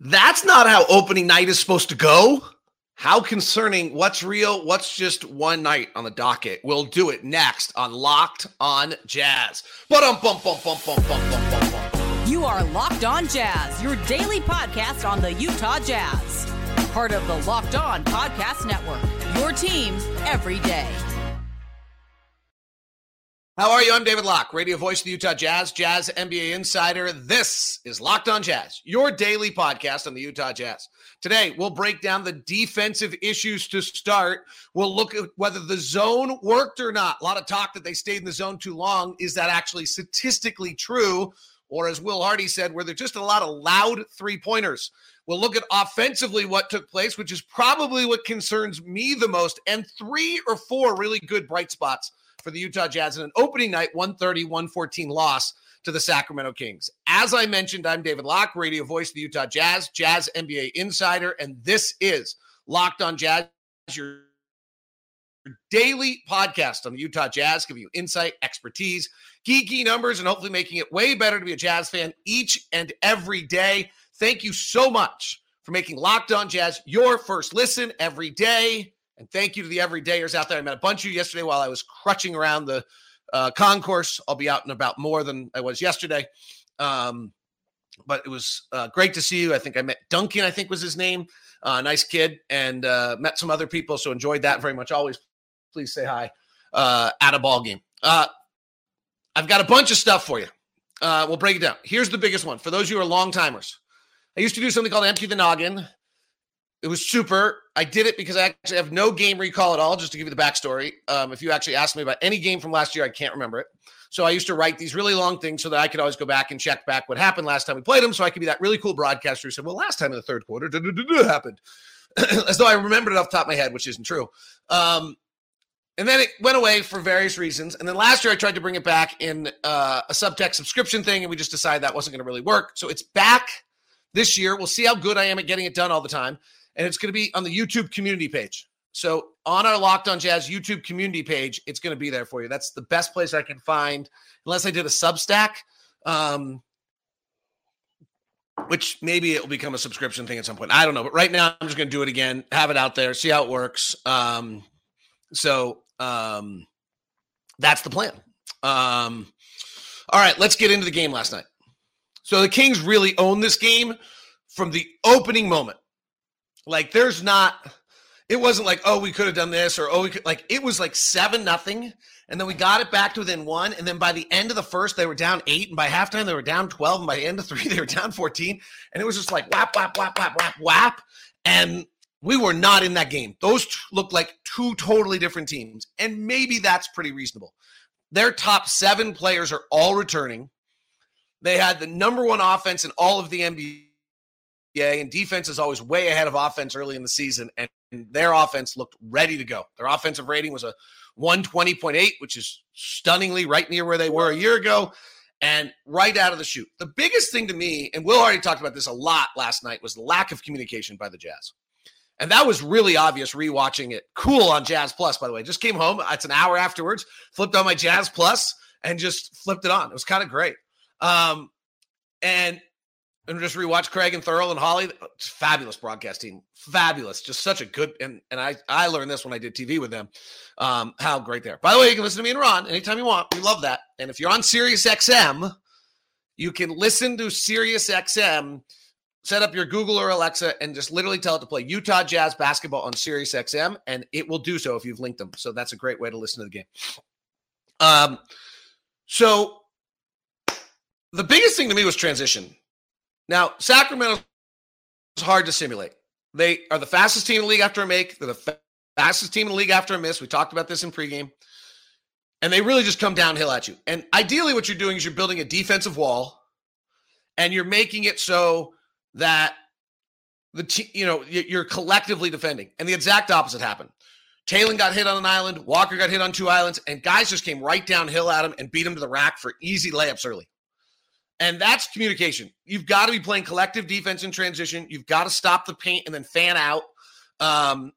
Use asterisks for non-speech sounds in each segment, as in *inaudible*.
That's not how opening night is supposed to go. How concerning what's real, what's just one night on the docket. We'll do it next on Locked on Jazz. You are Locked on Jazz, your daily podcast on the Utah Jazz. Part of the Locked On Podcast Network. Your team every day. How are you? I'm David Locke, radio voice of the Utah Jazz, Jazz NBA insider. This is Locked on Jazz, your daily podcast on the Utah Jazz. Today, we'll break down the defensive issues to start. We'll look at whether the zone worked or not. A lot of talk that they stayed in the zone too long. Is that actually statistically true? Or, as Will Hardy said, were there just a lot of loud three pointers? We'll look at offensively what took place, which is probably what concerns me the most, and three or four really good bright spots for the Utah Jazz in an opening night 130 114 loss to the Sacramento Kings. As I mentioned, I'm David Locke, radio voice of the Utah Jazz, Jazz NBA insider, and this is Locked on Jazz, your daily podcast on the Utah Jazz, giving you insight, expertise, geeky numbers, and hopefully making it way better to be a Jazz fan each and every day. Thank you so much for making Locked on Jazz your first listen every day. And thank you to the everydayers out there. I met a bunch of you yesterday while I was crutching around the uh, concourse. I'll be out and about more than I was yesterday. Um, but it was uh, great to see you. I think I met Duncan, I think was his name. Uh, nice kid, and uh, met some other people. So enjoyed that very much. Always, please say hi uh, at a ball game. Uh, I've got a bunch of stuff for you. Uh, we'll break it down. Here's the biggest one for those of you who are long timers. I used to do something called Empty the Noggin. It was super. I did it because I actually have no game recall at all, just to give you the backstory. Um, if you actually asked me about any game from last year, I can't remember it. So I used to write these really long things so that I could always go back and check back what happened last time we played them. So I could be that really cool broadcaster who said, well, last time in the third quarter, happened. *clears throat* As though I remembered it off the top of my head, which isn't true. Um, and then it went away for various reasons. And then last year I tried to bring it back in uh, a subtext subscription thing, and we just decided that wasn't going to really work. So it's back this year. We'll see how good I am at getting it done all the time and it's going to be on the YouTube community page. So on our Locked On Jazz YouTube community page, it's going to be there for you. That's the best place I can find, unless I did a Substack, um, which maybe it will become a subscription thing at some point. I don't know, but right now I'm just going to do it again, have it out there, see how it works. Um, so um, that's the plan. Um, all right, let's get into the game last night. So the Kings really owned this game from the opening moment. Like there's not it wasn't like, oh, we could have done this or oh, we could like it was like seven nothing. And then we got it back to within one. And then by the end of the first, they were down eight. And by halftime, they were down 12. And by the end of three, *laughs* they were down 14. And it was just like whap, whap, whap, whap, whap, whap. And we were not in that game. Those t- looked like two totally different teams. And maybe that's pretty reasonable. Their top seven players are all returning. They had the number one offense in all of the NBA and defense is always way ahead of offense early in the season, and their offense looked ready to go. Their offensive rating was a 120.8, which is stunningly right near where they were a year ago, and right out of the chute. The biggest thing to me, and Will already talked about this a lot last night, was lack of communication by the Jazz. And that was really obvious rewatching it. Cool on Jazz Plus, by the way. Just came home. It's an hour afterwards, flipped on my Jazz Plus and just flipped it on. It was kind of great. Um, and and just rewatch Craig and Thurl and Holly. Fabulous broadcast team, fabulous. Just such a good and and I I learned this when I did TV with them. Um, how great they are. By the way, you can listen to me and Ron anytime you want. We love that. And if you're on Sirius XM, you can listen to Sirius XM. Set up your Google or Alexa and just literally tell it to play Utah Jazz basketball on Sirius XM, and it will do so if you've linked them. So that's a great way to listen to the game. Um, so the biggest thing to me was transition now, Sacramento is hard to simulate. They are the fastest team in the league after a make. They're the fastest team in the league after a miss. We talked about this in pregame. And they really just come downhill at you. And ideally, what you're doing is you're building a defensive wall and you're making it so that the te- you know you're collectively defending. And the exact opposite happened. Taylor got hit on an island, Walker got hit on two islands, and guys just came right downhill at him and beat him to the rack for easy layups early. And that's communication. You've got to be playing collective defense in transition. You've got to stop the paint and then fan out. Um,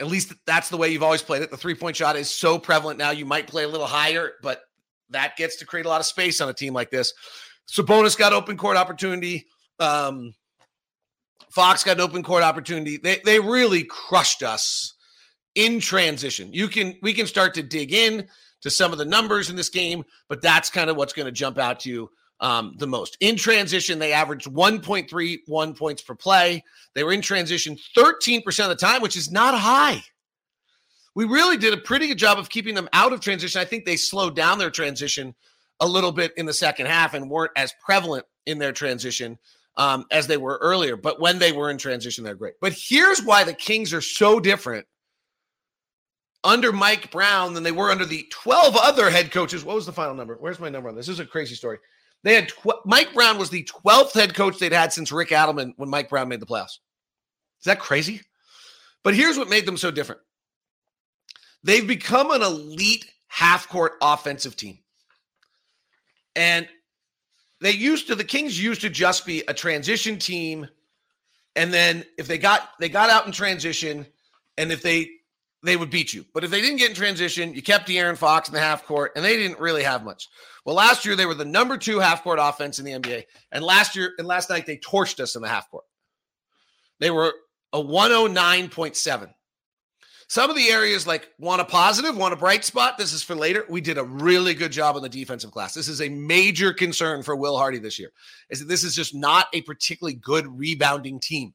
at least that's the way you've always played it. The three point shot is so prevalent now. You might play a little higher, but that gets to create a lot of space on a team like this. Sabonis got open court opportunity. Um, Fox got an open court opportunity. They they really crushed us in transition. You can we can start to dig in to some of the numbers in this game, but that's kind of what's going to jump out to you um, the most. In transition, they averaged 1.31 points per play. They were in transition 13% of the time, which is not high. We really did a pretty good job of keeping them out of transition. I think they slowed down their transition a little bit in the second half and weren't as prevalent in their transition um, as they were earlier. But when they were in transition, they're great. But here's why the Kings are so different under Mike Brown than they were under the 12 other head coaches. What was the final number? Where's my number on this? This is a crazy story. They had tw- Mike Brown was the 12th head coach they'd had since Rick Adelman when Mike Brown made the playoffs. Is that crazy? But here's what made them so different. They've become an elite half court offensive team. And they used to the Kings used to just be a transition team and then if they got they got out in transition and if they they would beat you. But if they didn't get in transition, you kept De'Aaron Fox in the half court, and they didn't really have much. Well, last year they were the number two half court offense in the NBA, and last year and last night they torched us in the half court. They were a 109.7. Some of the areas like want a positive, want a bright spot. This is for later. We did a really good job on the defensive glass. This is a major concern for Will Hardy this year. Is that this is just not a particularly good rebounding team.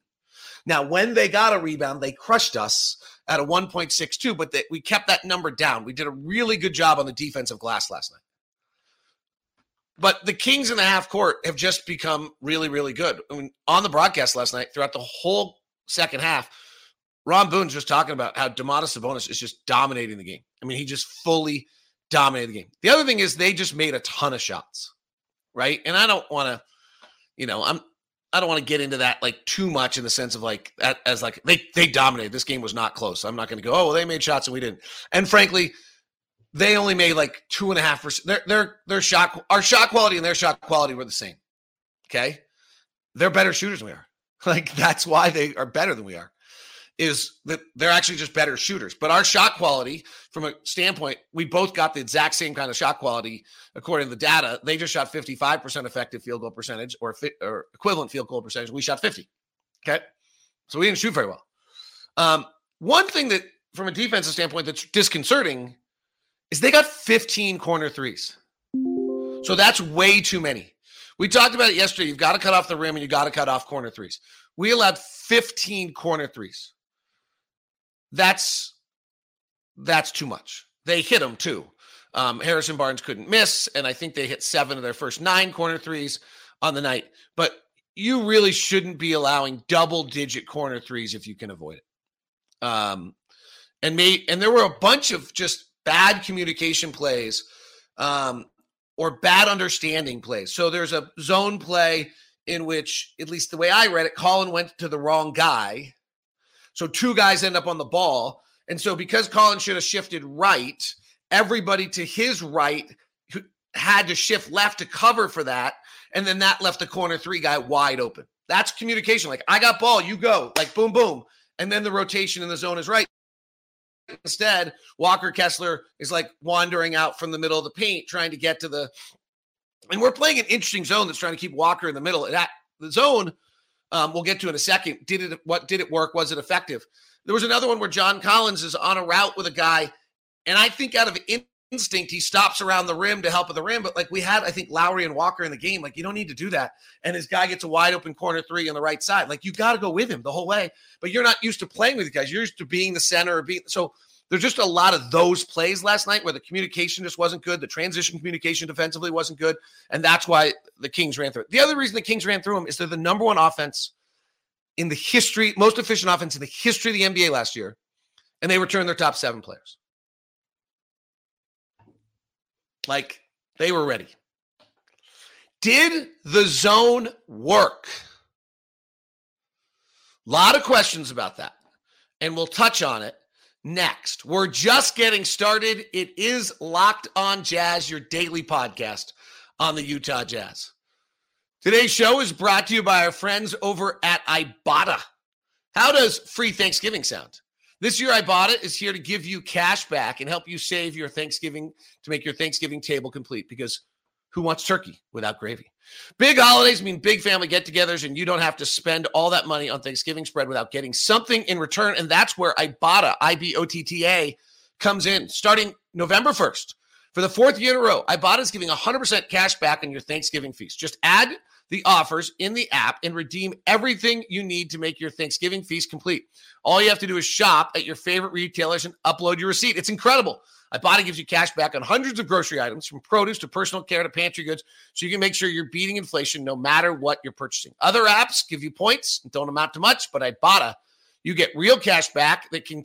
Now, when they got a rebound, they crushed us at a 1.62, but they, we kept that number down. We did a really good job on the defensive glass last night. But the Kings in the half court have just become really, really good. I mean, on the broadcast last night, throughout the whole second half, Ron Boone's just talking about how Domantas Sabonis is just dominating the game. I mean, he just fully dominated the game. The other thing is they just made a ton of shots, right? And I don't want to, you know, I'm I don't want to get into that like too much in the sense of like as like they they dominated. This game was not close. I'm not going to go. Oh, well, they made shots and we didn't. And frankly, they only made like two and a half percent. Their their their shot our shot quality and their shot quality were the same. Okay, they're better shooters than we are. *laughs* Like that's why they are better than we are is that they're actually just better shooters. But our shot quality, from a standpoint, we both got the exact same kind of shot quality according to the data. They just shot 55% effective field goal percentage or, or equivalent field goal percentage. We shot 50. Okay. So we didn't shoot very well. Um, one thing that, from a defensive standpoint, that's disconcerting is they got 15 corner threes. So that's way too many. We talked about it yesterday. You've got to cut off the rim and you got to cut off corner threes. We allowed 15 corner threes that's that's too much. They hit them too. Um, Harrison Barnes couldn't miss, and I think they hit seven of their first nine corner threes on the night. But you really shouldn't be allowing double digit corner threes if you can avoid it. Um, and may and there were a bunch of just bad communication plays, um, or bad understanding plays. So there's a zone play in which, at least the way I read it, Collin went to the wrong guy so two guys end up on the ball. And so because Collin should have shifted right, everybody to his right had to shift left to cover for that. And then that left the corner three guy wide open. That's communication. Like, I got ball, you go. Like, boom, boom. And then the rotation in the zone is right. Instead, Walker Kessler is like wandering out from the middle of the paint, trying to get to the. And we're playing an interesting zone that's trying to keep Walker in the middle. That the zone um, we'll get to in a second. Did it? What did it work? Was it effective? There was another one where John Collins is on a route with a guy, and I think out of instinct he stops around the rim to help with the rim. But like we had, I think Lauri and Walker in the game. Like you don't need to do that. And his guy gets a wide open corner three on the right side. Like you got to go with him the whole way. But you're not used to playing with guys. You're used to being the center or being so. There's just a lot of those plays last night where the communication just wasn't good. The transition communication defensively wasn't good. And that's why the Kings ran through it. The other reason the Kings ran through them is they're the number one offense in the history, most efficient offense in the history of the NBA last year. And they returned their top seven players. Like they were ready. Did the zone work? A lot of questions about that. And we'll touch on it next. We're just getting started. It is Locked on Jazz, your daily podcast on the Utah Jazz. Today's show is brought to you by our friends over at Ibotta. How does free Thanksgiving sound? This year, Ibotta is here to give you cash back and help you save your Thanksgiving to make your Thanksgiving table complete because who wants turkey without gravy? Big holidays mean big family get togethers, and you don't have to spend all that money on Thanksgiving spread without getting something in return. And that's where Ibotta, I B O T T A, comes in starting November 1st. For the fourth year in a row, Ibotta is giving 100% cash back on your Thanksgiving feast. Just add the offers in the app and redeem everything you need to make your Thanksgiving feast complete. All you have to do is shop at your favorite retailers and upload your receipt. It's incredible. Ibotta gives you cash back on hundreds of grocery items from produce to personal care to pantry goods so you can make sure you're beating inflation no matter what you're purchasing. Other apps give you points and don't amount to much, but Ibotta, you get real cash back that can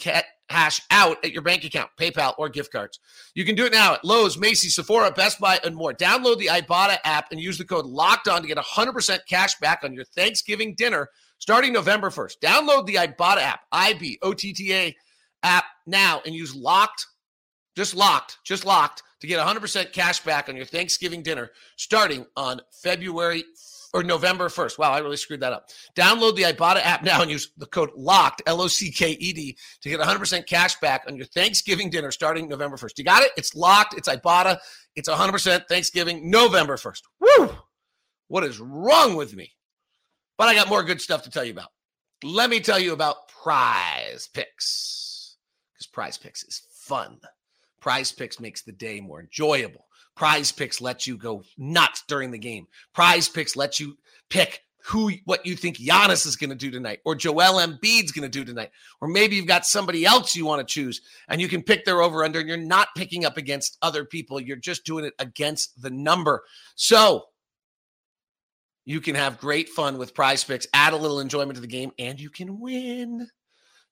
cash out at your bank account, PayPal, or gift cards. You can do it now at Lowe's, Macy's, Sephora, Best Buy, and more. Download the Ibotta app and use the code Locked On to get 100% cash back on your Thanksgiving dinner starting November 1st. Download the Ibotta app, I B O T T A app now, and use Locked just locked, just locked to get 100% cash back on your Thanksgiving dinner starting on February or November 1st. Wow, I really screwed that up. Download the Ibotta app now and use the code LOCKED, L O C K E D, to get 100% cash back on your Thanksgiving dinner starting November 1st. You got it? It's locked. It's Ibotta. It's 100% Thanksgiving November 1st. Woo! What is wrong with me? But I got more good stuff to tell you about. Let me tell you about Prize Picks because Prize Picks is fun. Prize Picks makes the day more enjoyable. Prize Picks lets you go nuts during the game. Prize Picks lets you pick who what you think Giannis is going to do tonight, or Joel Embiid's going to do tonight, or maybe you've got somebody else you want to choose, and you can pick their over under, and you're not picking up against other people. You're just doing it against the number. So you can have great fun with Prize Picks, add a little enjoyment to the game, and you can win.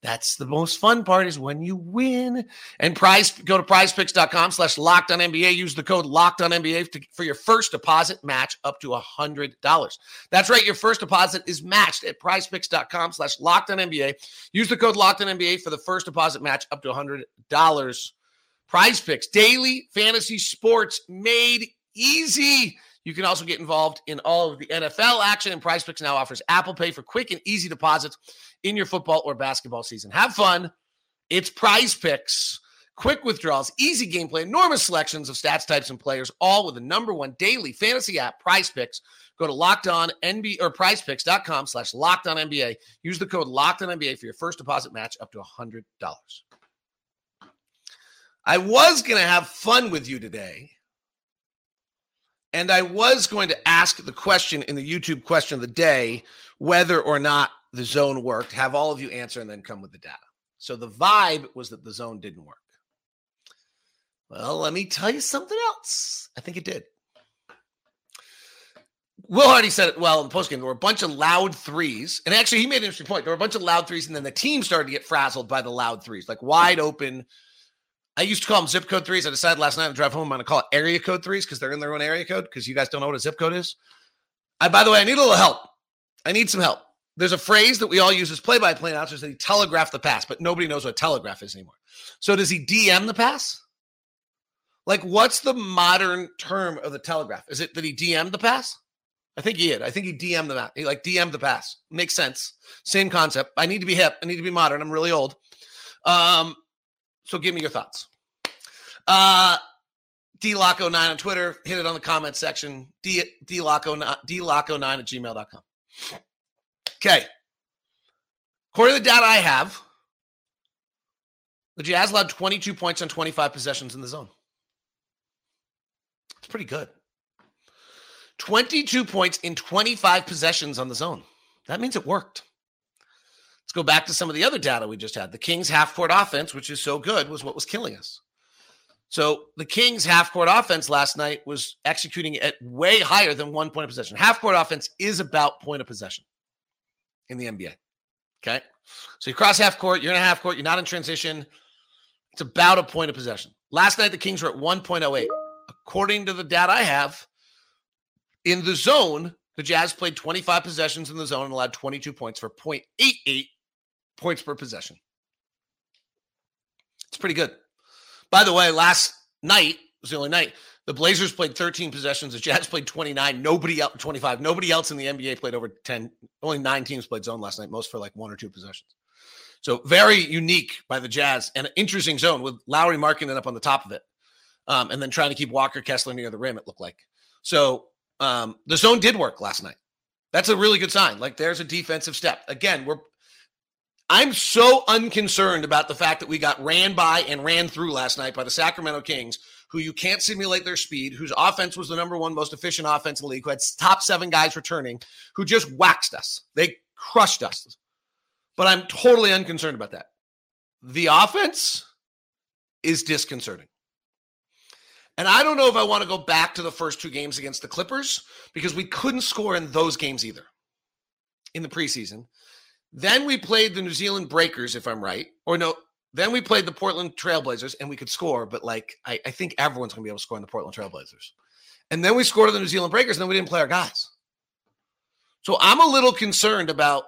That's the most fun part is when you win. And prize, go to prizepicks.com slash locked on NBA. Use the code locked on NBA for your first deposit match up to a hundred dollars. That's right. Your first deposit is matched at prizepicks.com slash locked on NBA. Use the code locked on NBA for the first deposit match up to a hundred dollars. Prize picks, daily fantasy sports made easy. You can also get involved in all of the NFL action, and Prize Picks now offers Apple Pay for quick and easy deposits in your football or basketball season. Have fun. It's Prize Picks. Quick withdrawals, easy gameplay, enormous selections of stats types and players, all with the number one daily fantasy app, Prize Picks. Go to locked on NBA or prizepicks.com slash locked on NBA. Use the code locked on NBA for your first deposit match up to a $100. I was going to have fun with you today and I was going to ask the question in the YouTube question of the day whether or not the zone worked, have all of you answer, and then come with the data. So the vibe was that the zone didn't work. Well, let me tell you something else. I think it did. Will Hardy said it well in the postgame. There were a bunch of loud threes. And actually, he made an interesting point. There were a bunch of loud threes, and then the team started to get frazzled by the loud threes, like wide open I used to call them zip code threes. I decided last night to drive home, I'm going to call it area code threes because they're in their own area code because you guys don't know what a zip code is. I, by the way, I need a little help. I need some help. There's a phrase that we all use as play by play announcers that he telegraphed the pass, but nobody knows what telegraph is anymore. So does he DM the pass? Like, what's the modern term of the telegraph? Is it that he DM'd the pass? I think he did. I think he DM'd the He like DM'd the pass. Makes sense. Same concept. I need to be hip. I need to be modern. I'm really old. Um, so give me your thoughts. Uh, DLocke09 on Twitter. Hit it on the comment section. D, DLocke09, DLocke09 at gmail.com. Okay. According to the data I have, the Jazz allowed 22 points on 25 possessions in the zone. It's pretty good. 22 points in 25 possessions on the zone. That means it worked. Let's go back to some of the other data we just had. The Kings half court offense, which is so good, was what was killing us. So the Kings half court offense last night was executing at way higher than one point of possession. Half court offense is about point of possession in the NBA. Okay. So you cross half court, you're in a half court, you're not in transition. It's about a point of possession. Last night, the Kings were at 1.08. According to the data I have, in the zone, the Jazz played 25 possessions in the zone and allowed 22 points for 0.88 points per possession. It's pretty good. By the way, last night was the only night the Blazers played 13 possessions. The Jazz played 29. Nobody else 25. Nobody else in the NBA played over 10. Only nine teams played zone last night, most for like one or two possessions. So very unique by the Jazz and an interesting zone with Lauri marking it up on the top of it, um, and then trying to keep Walker Kessler near the rim. It looked like so. Um, the zone did work last night. That's a really good sign. Like there's a defensive step. Again, we're I'm so unconcerned about the fact that we got ran by and ran through last night by the Sacramento Kings, who you can't simulate their speed, whose offense was the number one most efficient offense in the league, who had top seven guys returning, who just waxed us. They crushed us. But I'm totally unconcerned about that. The offense is disconcerting. And I don't know if I want to go back to the first two games against the Clippers because we couldn't score in those games either in the preseason. Then we played the New Zealand Breakers, if I'm right. Or no, then we played the Portland Trailblazers and we could score, but like I, I think everyone's gonna be able to score in the Portland Trailblazers. And then we scored the New Zealand Breakers, and then we didn't play our guys. So I'm a little concerned about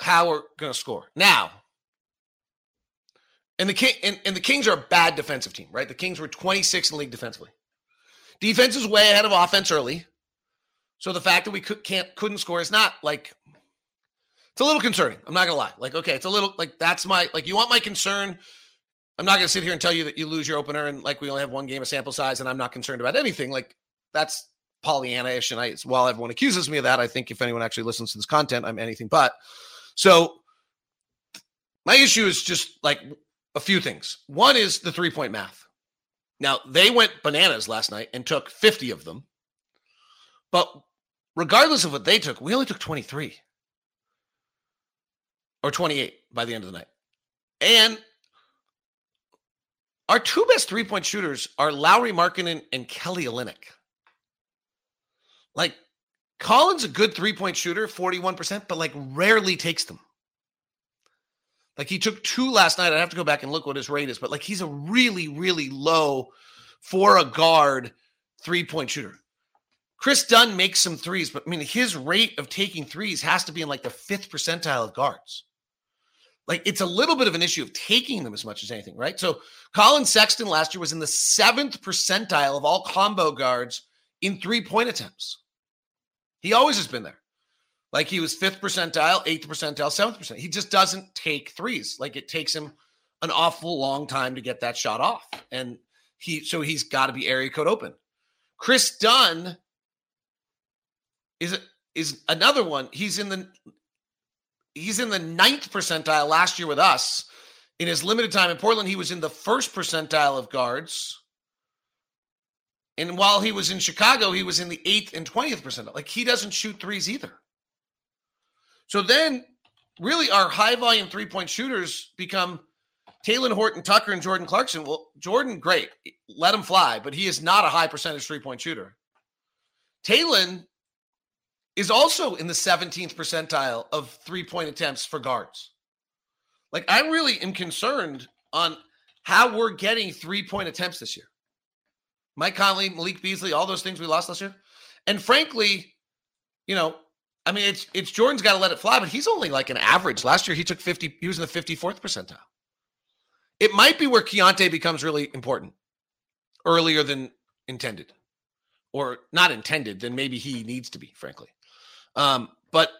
how we're gonna score. Now, and the King and, and the Kings are a bad defensive team, right? The Kings were 26 in the league defensively. Defense is way ahead of offense early. So the fact that we could, can't couldn't score is not like it's a little concerning. I'm not gonna lie. Like, okay, it's a little like that's my like you want my concern. I'm not gonna sit here and tell you that you lose your opener and like we only have one game of sample size and I'm not concerned about anything. Like that's Pollyanna-ish. And I while everyone accuses me of that, I think if anyone actually listens to this content, I'm anything but. So my issue is just like a few things. One is the three-point math. Now they went bananas last night and took 50 of them. But regardless of what they took, we only took 23 or 28 by the end of the night. And our two best three point shooters are Lauri Markkanen and Kelly Olynyk. Like, Collins a good three point shooter, 41%, but like rarely takes them. Like he took two last night. I'd have to go back and look what his rate is, but like he's a really, really low for a guard three point shooter. Kris Dunn makes some threes, but I mean, his rate of taking threes has to be in like the fifth percentile of guards. Like it's a little bit of an issue of taking them as much as anything, right? So Collin Sexton last year was in the seventh percentile of all combo guards in three point attempts. He always has been there. Like he was fifth percentile, eighth percentile, seventh percent. He just doesn't take threes. Like it takes him an awful long time to get that shot off. And he so he's got to be area code open. Kris Dunn is is another one. He's in the he's in the ninth percentile last year with us. In his limited time in Portland, he was in the first percentile of guards. And while he was in Chicago, he was in the eighth and 20th percentile. Like he doesn't shoot threes either. So then, really, our high volume three point shooters become Talen Horton Tucker and Jordan Clarkson. Well, Jordan, great. Let him fly, but he is not a high percentage three point shooter. Talen is also in the 17th percentile of three point attempts for guards. Like, I really am concerned on how we're getting three point attempts this year. Mike Conley, Malik Beasley, all those things we lost last year. And frankly, you know, I mean, it's it's Jordan's got to let it fly, but he's only like an average. Last year, he took 50, he was in the 54th percentile. It might be where Keyonte becomes really important earlier than intended, or not intended, then maybe he needs to be, frankly. Um, but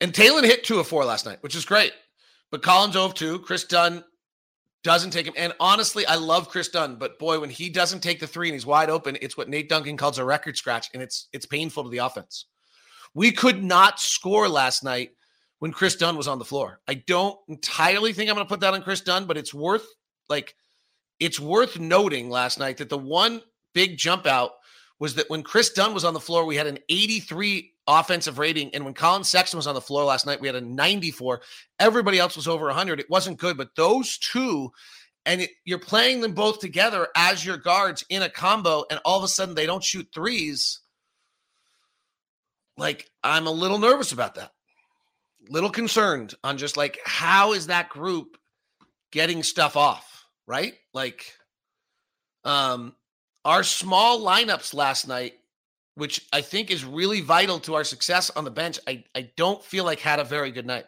and Talen hit two of four last night, which is great. But Collins over two. Kris Dunn doesn't take him. And honestly, I love Kris Dunn, but boy, when he doesn't take the three and he's wide open, it's what Nate Duncan calls a record scratch, and it's it's painful to the offense. We could not score last night when Kris Dunn was on the floor. I don't entirely think I'm going to put that on Kris Dunn, but it's worth like it's worth noting last night that the one big jump out was that when Kris Dunn was on the floor, we had an 83 offensive rating. And when Collin Sexton was on the floor last night, we had a 94. Everybody else was over 100. It wasn't good, but those two, and it, you're playing them both together as your guards in a combo, and all of a sudden they don't shoot threes. Like, I'm a little nervous about that. Little concerned on just like, how is that group getting stuff off, right? Like, um, our small lineups last night which I think is really vital to our success on the bench, I, I don't feel like had a very good night.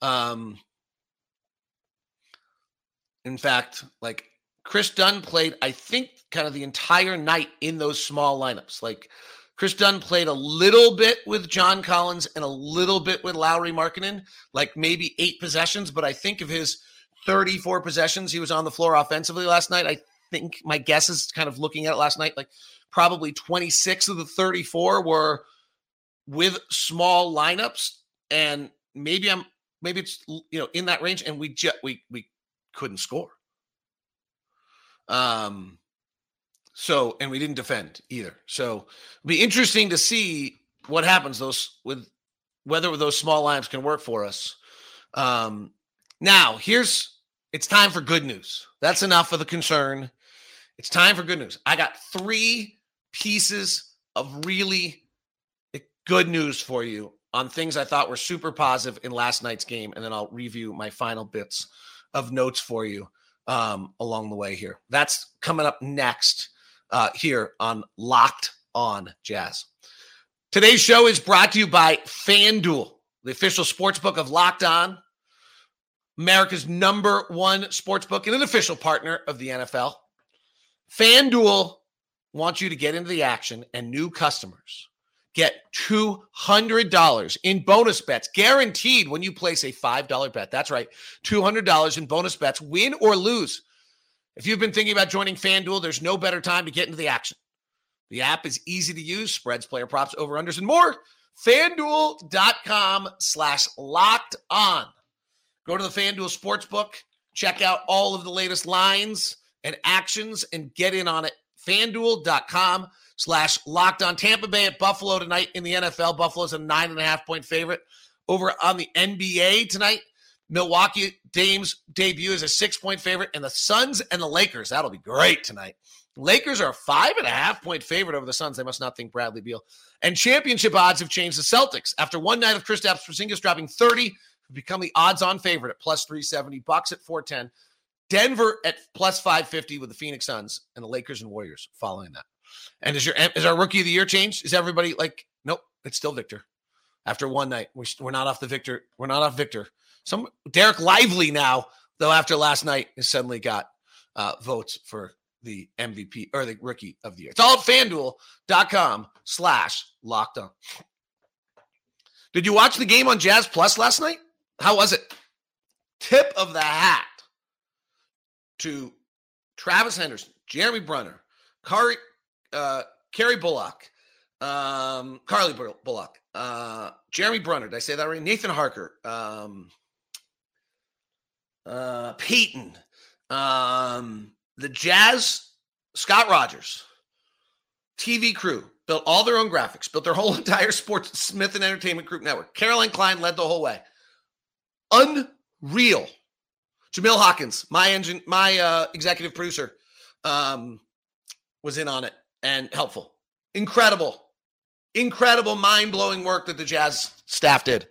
Um, in fact, like Kris Dunn played, I think, kind of the entire night in those small lineups. Like Kris Dunn played a little bit with John Collins and a little bit with Lauri Markkanen, like maybe eight possessions. But I think of his 34 possessions he was on the floor offensively last night. I think my guess is kind of looking at it last night, like probably 26 of the 34 were with small lineups. And maybe I'm maybe it's you know in that range, and we just we we couldn't score. Um so and we didn't defend either. So it'll be interesting to see what happens those with whether those small lineups can work for us. Um now here's it's time for good news. That's enough of the concern. It's time for good news. I got three pieces of really good news for you on things I thought were super positive in last night's game, and then I'll review my final bits of notes for you um, along the way here. That's coming up next uh, here on Locked On Jazz. Today's show is brought to you by FanDuel, the official sports book of Locked On. America's number one sports book and an official partner of the NFL. FanDuel wants you to get into the action, and new customers get $200 in bonus bets guaranteed when you place a $5 bet. That's right, $200 in bonus bets, win or lose. If you've been thinking about joining FanDuel, there's no better time to get into the action. The app is easy to use, spreads, player props, over-unders, and more. FanDuel.com slash locked on. Go to the FanDuel Sportsbook, check out all of the latest lines and actions, and get in on it. FanDuel.com slash locked on Tampa Bay at Buffalo tonight in the NFL. Buffalo's a nine and a half point favorite. Over on the NBA tonight, Milwaukee Dame's debut is a six point favorite, and the Suns and the Lakers. That'll be great tonight. Lakers are a five and a half point favorite over the Suns. They must not think Bradley Beal. And championship odds have changed the Celtics. After one night of Kristaps Porzingis dropping 30, become the odds-on favorite at plus 370, Bucks at 410, Denver at plus 550 with the Phoenix Suns, and the Lakers and Warriors following that. And is your is our rookie of the year changed? Is everybody like, nope, it's still Victor. After one night, we're, we're not off the Victor. We're not off Victor. Some Dereck Lively now, though, after last night, has suddenly got uh, votes for the MVP or the rookie of the year. It's all at fanduel.com slash locked on. Did you watch the game on Jazz Plus last night? How was it? Tip of the hat to Travis Henderson, Jeremy Brunner, Kari, uh, Kerry Bullock, um, Carly Bullock, uh, Jeremy Brunner. Did I say that right? Nathan Harker, um, uh, Peyton, um, the Jazz, Scott Rogers, TV crew built all their own graphics, built their *laughs* whole entire Sports Smith and Entertainment Group network. Caroline Klein led the whole way. Unreal. Jamil Hawkins, my engine, my uh, executive producer, um, was in on it and helpful. Incredible, incredible, mind blowing work that the Jazz staff did.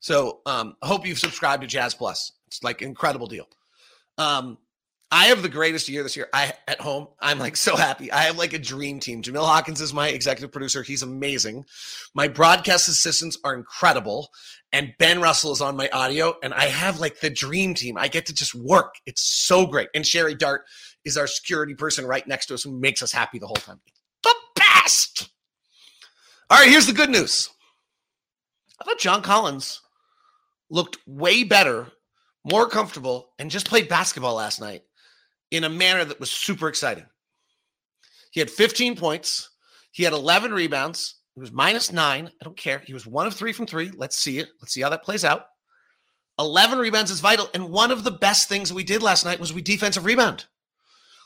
So um, hope you've subscribed to Jazz Plus. It's like incredible deal. Um, I have the greatest year this year. I at home. I'm like so happy. I have like a dream team. Jamil Hawkins is my executive producer. He's amazing. My broadcast assistants are incredible. And Ben Russell is on my audio. And I have like the dream team. I get to just work. It's so great. And Sherry Dart is our security person right next to us who makes us happy the whole time. The best. All right, here's the good news. I thought John Collins looked way better, more comfortable, and just played basketball last night in a manner that was super exciting. He had 15 points, he had 11 rebounds, he was minus nine. I don't care. He was one of three from three. Let's see it. Let's see how that plays out. 11 rebounds is vital. And one of the best things we did last night was we defensive rebound.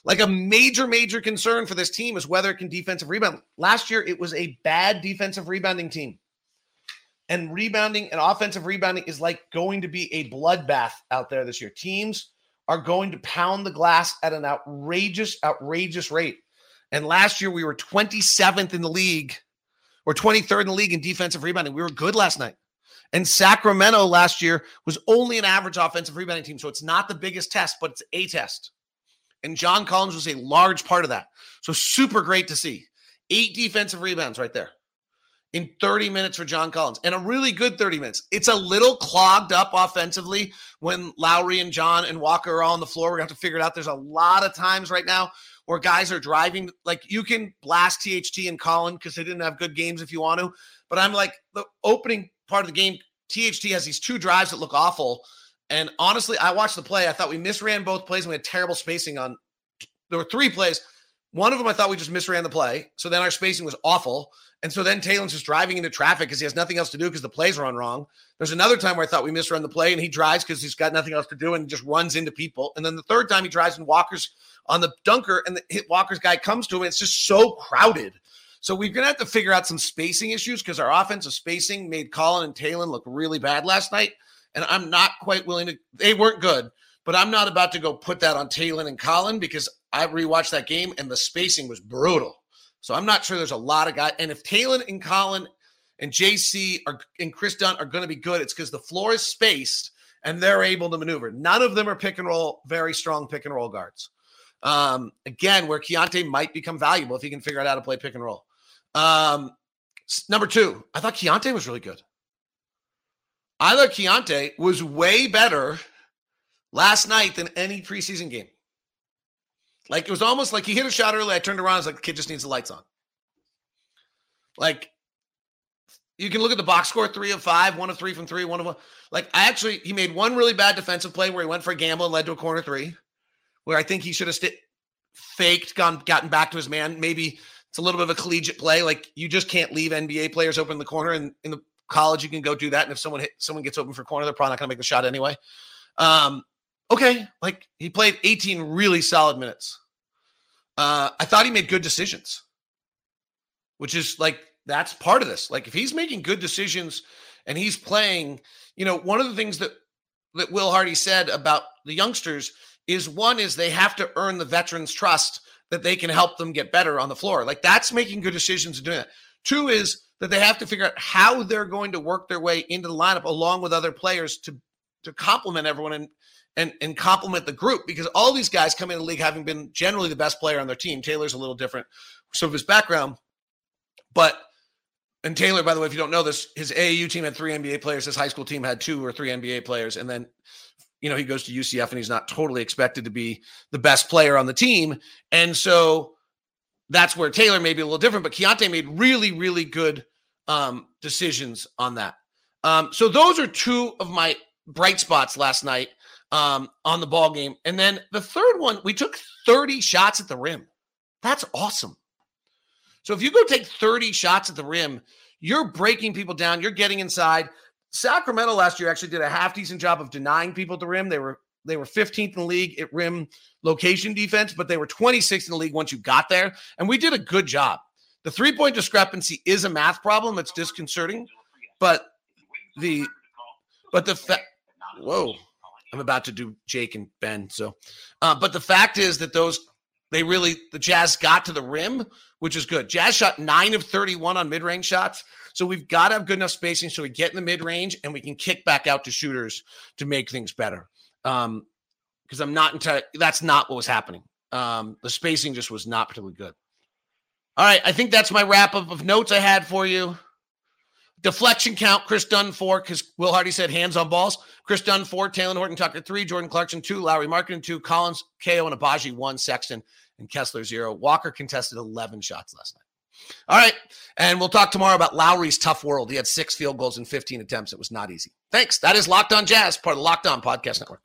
Like a major, major concern for this team is whether it can defensive rebound. Last year, it was a bad defensive rebounding team. And rebounding and offensive rebounding is like going to be a bloodbath out there this year. Teams are going to pound the glass at an outrageous, outrageous rate. And last year, we were 27th in the league or 23rd in the league in defensive rebounding. We were good last night. And Sacramento last year was only an average offensive rebounding team. So it's not the biggest test, but it's a test. And John Collins was a large part of that. So super great to see. Eight defensive rebounds right there in 30 minutes for John Collins and a really good 30 minutes. It's a little clogged up offensively when Lauri and John and Walker are on the floor. We're going to have to figure it out. There's a lot of times right now where guys are driving. Like you can blast THT and Collin because they didn't have good games if you want to. But I'm like, the opening part of the game, THT has these two drives that look awful. And honestly, I watched the play. I thought we misran both plays and we had terrible spacing on there were three plays. One of them I thought we just misran the play. So then our spacing was awful. And so then Talen's just driving into traffic because he has nothing else to do because the plays run wrong. There's another time where I thought we misrun the play and he drives because he's got nothing else to do and just runs into people. And then the third time he drives and Walker's on the dunker and the hit Walker's guy comes to him. it's just so crowded. So we're going to have to figure out some spacing issues because our offensive spacing made Collin and Talen look really bad last night. And I'm not quite willing to, they weren't good, but I'm not about to go put that on Talen and Collin because I rewatched that game and the spacing was brutal. So I'm not sure there's a lot of guys. And if Talen and Collin and JC are, and Kris Dunn are going to be good, it's because the floor is spaced and they're able to maneuver. None of them are pick and roll, very strong pick and roll guards. Um, again, where Keyonte might become valuable if he can figure out how to play pick and roll. Um, number two, I thought Keyonte was really good. I thought Keyonte was way better last night than any preseason game. Like it was almost like he hit a shot early. I turned around. I was like, the kid just needs the lights on. Like you can look at the box score three of five, one of three from three, one of one. Like I actually, he made one really bad defensive play where he went for a gamble and led to a corner three, where I think he should have st- faked, gone, gotten back to his man. Maybe it's a little bit of a collegiate play. Like you just can't leave NBA players open in the corner. And in the college, you can go do that. And if someone hit, someone gets open for corner, they're probably not going to make the shot anyway. Um, okay, like he played 18 really solid minutes. Uh, I thought he made good decisions, which is like that's part of this. Like if he's making good decisions and he's playing, you know, one of the things that that Will Hardy said about the youngsters is one is they have to earn the veterans' trust that they can help them get better on the floor. Like that's making good decisions and doing that. Two is that they have to figure out how they're going to work their way into the lineup along with other players to to complement everyone and and and complement the group because all these guys come in the league having been generally the best player on their team. Taylor's a little different, some of his background, but and Taylor, by the way, if you don't know this, his AAU team had three NBA players. His high school team had two or three NBA players, and then you know he goes to UCF and he's not totally expected to be the best player on the team, and so that's where Taylor may be a little different. But Keyonte made really, really good um, decisions on that. Um, so those are two of my bright spots last night um, on the ball game. And then the third one, we took 30 shots at the rim. That's awesome. So if you go take 30 shots at the rim, you're breaking people down, you're getting inside. Sacramento last year actually did a half decent job of denying people at the rim. They were they were 15th in the league at rim location defense, but they were 26th in the league once you got there. And we did a good job. The three point discrepancy is a math problem. It's disconcerting, but the but the fact. Whoa, I'm about to do Jake and Ben. So, uh, but the fact is that those they really the Jazz got to the rim, which is good. Jazz shot nine of 31 on mid range shots. So we've got to have good enough spacing so we get in the mid range and we can kick back out to shooters to make things better. Um, because I'm not entirely that's not what was happening. Um, the spacing just was not particularly good. All right, I think that's my wrap up of notes I had for you. Deflection count, Kris Dunn four, because Will Hardy said hands on balls. Kris Dunn four, Talen Horton Tucker three, Jordan Clarkson two, Lauri Markkanen two, Collins, KO, and Agbaji one, Sexton and Kessler zero. Walker contested 11 shots last night. All right. And we'll talk tomorrow about Lauri's tough world. He had six field goals in 15 attempts. It was not easy. Thanks. That is Locked On Jazz, part of the Locked On Podcast Network.